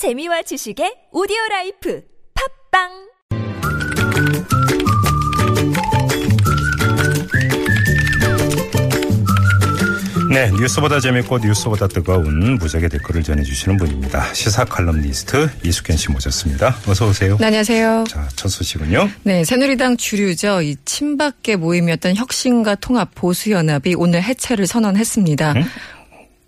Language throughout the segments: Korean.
재미와 지식의 오디오 라이프 팟빵 네, 뉴스보다 재밌고 뉴스보다 뜨거운 무적의 댓글을 전해주시는 분입니다. 시사 칼럼니스트 이숙현 씨 모셨습니다. 어서 오세요. 네, 안녕하세요. 자, 첫 소식은요. 네, 새누리당 주류죠. 이 친박계 모임이었던 혁신과 통합 보수연합이 오늘 해체를 선언했습니다. 응?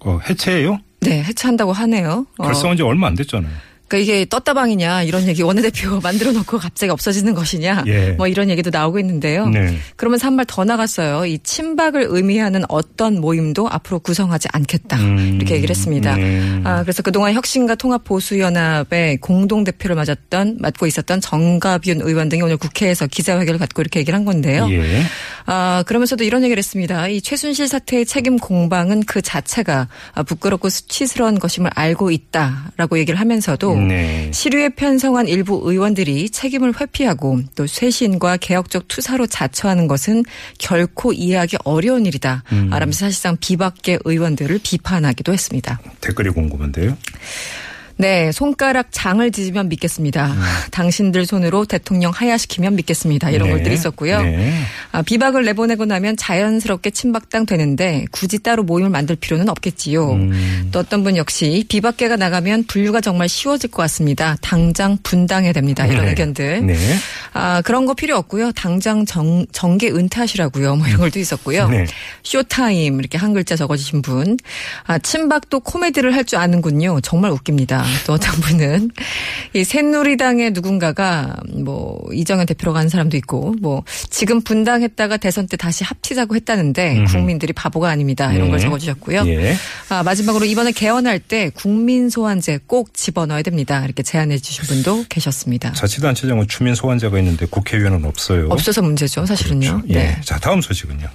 어, 해체예요? 네, 해체한다고 하네요. 어, 결성한 지 얼마 안 됐잖아요. 그러니까 이게 떴다방이냐 이런 얘기 원내대표 만들어 놓고 갑자기 없어지는 것이냐 예. 뭐 이런 얘기도 나오고 있는데요. 네. 그러면서 한 발 더 나갔어요. 이 친박을 의미하는 어떤 모임도 앞으로 구성하지 않겠다 음, 이렇게 얘기를 했습니다. 네. 아, 그래서 그동안 혁신과 통합보수연합의 공동 대표를 맞았던 맡고 있었던 정가윤 의원 등이 오늘 국회에서 기자회견을 갖고 이렇게 얘기를 한 건데요. 예. 아, 그러면서도 이런 얘기를 했습니다. 이 최순실 사태의 책임 공방은 그 자체가 아, 부끄럽고 수치스러운 것임을 알고 있다라고 얘기를 하면서도 네. 시류에 편성한 일부 의원들이 책임을 회피하고 또 쇄신과 개혁적 투사로 자처하는 것은 결코 이해하기 어려운 일이다. 음. 라면서 사실상 비박계 의원들을 비판하기도 했습니다. 댓글이 궁금한데요. 네, 손가락 장을 뒤지면 믿겠습니다. 음. 당신들 손으로 대통령 하야시키면 믿겠습니다. 이런 네. 것들이 있었고요. 네. 아, 비박을 내보내고 나면 자연스럽게 친박당 되는데 굳이 따로 모임을 만들 필요는 없겠지요. 음. 또 어떤 분 역시 비박계가 나가면 분류가 정말 쉬워질 것 같습니다. 당장 분당해야 됩니다. 이런 네. 의견들. 네. 아, 그런 거 필요 없고요. 당장 정, 정계 은퇴하시라고요. 뭐 이런 걸도 있었고요. 네. 쇼타임 이렇게 한 글자 적어주신 분. 아, 친박도 코미디를 할 줄 아는군요. 정말 웃깁니다. 또 어떤 분은 이 새누리당의 누군가가 뭐 이정현 대표로 가는 사람도 있고 뭐 지금 분당했다가 대선 때 다시 합치자고 했다는데 음흠. 국민들이 바보가 아닙니다. 이런 네. 걸 적어주셨고요. 예. 아, 마지막으로 이번에 개헌할 때 국민 소환제 꼭 집어넣어야 됩니다. 이렇게 제안해 주신 분도 계셨습니다. 자치단체장은 주민 소환제가 있는데 국회의원은 없어요. 없어서 문제죠, 사실은요. 그렇죠. 예. 네. 자, 다음 소식은요.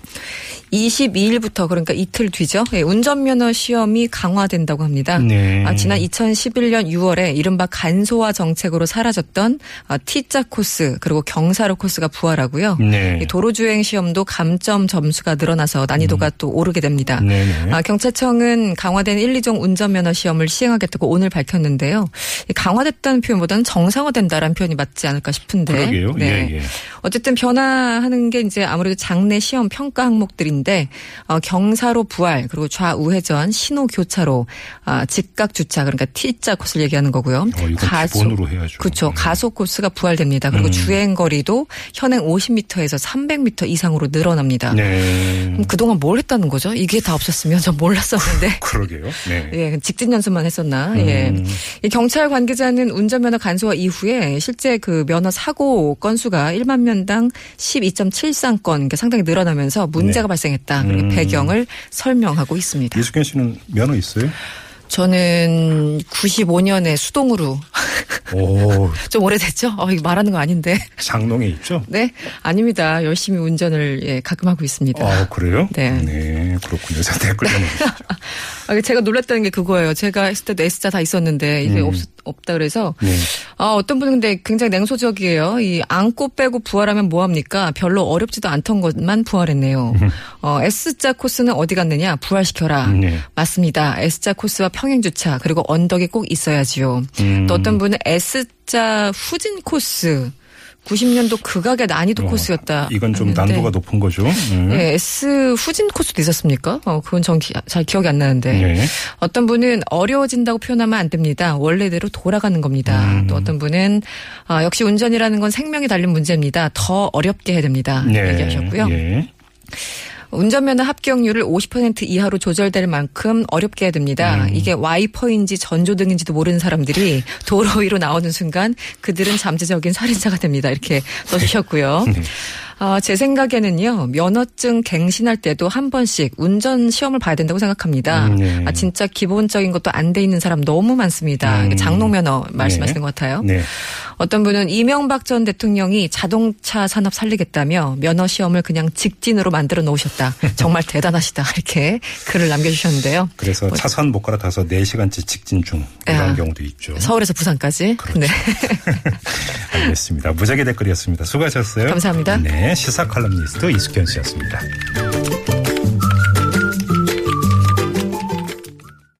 22일부터 그러니까 이틀 뒤죠. 예, 운전면허 시험이 강화된다고 합니다. 네. 아, 지난 2011년 6월에 이른바 간소화 정책으로 사라졌던 아, T자 코스 그리고 경사로 코스가 부활하고요. 네. 이 도로 주행 시험도 감점 점수가 늘어나서 난이도가 또 오르게 됩니다. 음. 네네. 아, 경찰청은 강화된 1, 2종 운전면허 시험을 시행하겠다고 오늘 밝혔는데요. 이 강화됐다는 표현보다는 정상화된다라는 표현이 맞지 않을까 싶은데. 그러게요. 네. 예, 예. 어쨌든 변화하는 게 이제 아무래도 장내 시험 평가 항목들인데 어, 경사로 부활 그리고 좌우회전 신호 교차로 아, 직각 주차 그러니까 T 자 코스를 얘기하는 거고요. 어, 이건 기본으로 해야죠. 그렇죠. 음. 가속 코스가 부활됩니다. 그리고 음. 주행 거리도 현행 50m에서 300m 이상으로 늘어납니다. 네. 그럼 그동안 뭘 했다는 거죠? 이게 다 없었으면 전 몰랐었는데. 그러게요. 네. 예, 직진 연습만 했었나? 예. 음. 이 경찰 관계자는 운전면허 간소화 이후에 실제 그 면허 사고 건수가 1만 명당 12.73건, 그러니까 상당히 늘어나면서 문제가 네. 발생했다. 음. 배경을 설명하고 있습니다. 이숙현 씨는 면허 있어요? 저는 95년에 수동으로 오, 좀 오래됐죠? 어, 이거 말하는 거 아닌데. 장롱에 있죠? 네, 아닙니다. 열심히 운전을 예, 가끔 하고 있습니다. 아, 그래요? 네. 그렇군요. 자, 댓글 좀. 아, 제가 놀랐다는 게 그거예요. 제가 했을 때도 S자 다 있었는데 이게 음. 없, 없다 그래서 네. 아, 어떤 분은 근데 굉장히 냉소적이에요. 이 안고 빼고 부활하면 뭐 합니까? 별로 어렵지도 않던 것만 부활했네요. 어, S자 코스는 어디 갔느냐? 부활시켜라. 네. 맞습니다. S자 코스와 평행 주차 그리고 언덕이 꼭 있어야지요. 음. 또 어떤 분은 S자 후진 코스 90년도 극악의 난이도 어, 코스였다. 이건 좀 했는데 난도가 높은 거죠. 음. 네, S 후진 코스도 있었습니까? 어, 그건 전 잘 기억이 안 나는데. 네. 어떤 분은 어려워진다고 표현하면 안 됩니다. 원래대로 돌아가는 겁니다. 음. 또 어떤 분은 아, 역시 운전이라는 건 생명이 달린 문제입니다. 더 어렵게 해야 됩니다. 네. 얘기하셨고요. 예. 운전면허 합격률을 50% 이하로 조절될 만큼 어렵게 해야 됩니다. 음. 이게 와이퍼인지 전조등인지도 모르는 사람들이 도로 위로 나오는 순간 그들은 잠재적인 살인자가 됩니다. 이렇게 써주셨고요. 네. 어, 제 생각에는요, 면허증 갱신할 때도 한 번씩 운전 시험을 봐야 된다고 생각합니다. 음, 네. 아, 진짜 기본적인 것도 안 돼 있는 사람 너무 많습니다. 음. 장롱 면허 말씀하시는 네. 것 같아요. 네. 어떤 분은 이명박 전 대통령이 자동차 산업 살리겠다며 면허 시험을 그냥 직진으로 만들어 놓으셨다. 정말 대단하시다. 이렇게 글을 남겨주셨는데요. 그래서 차선 못 갈아타서 4시간째 직진 중 이런 야. 경우도 있죠. 서울에서 부산까지. 그렇죠. 네. 알겠습니다. 무작위 댓글이었습니다. 수고하셨어요. 감사합니다. 네, 시사 칼럼니스트 이숙현 씨였습니다.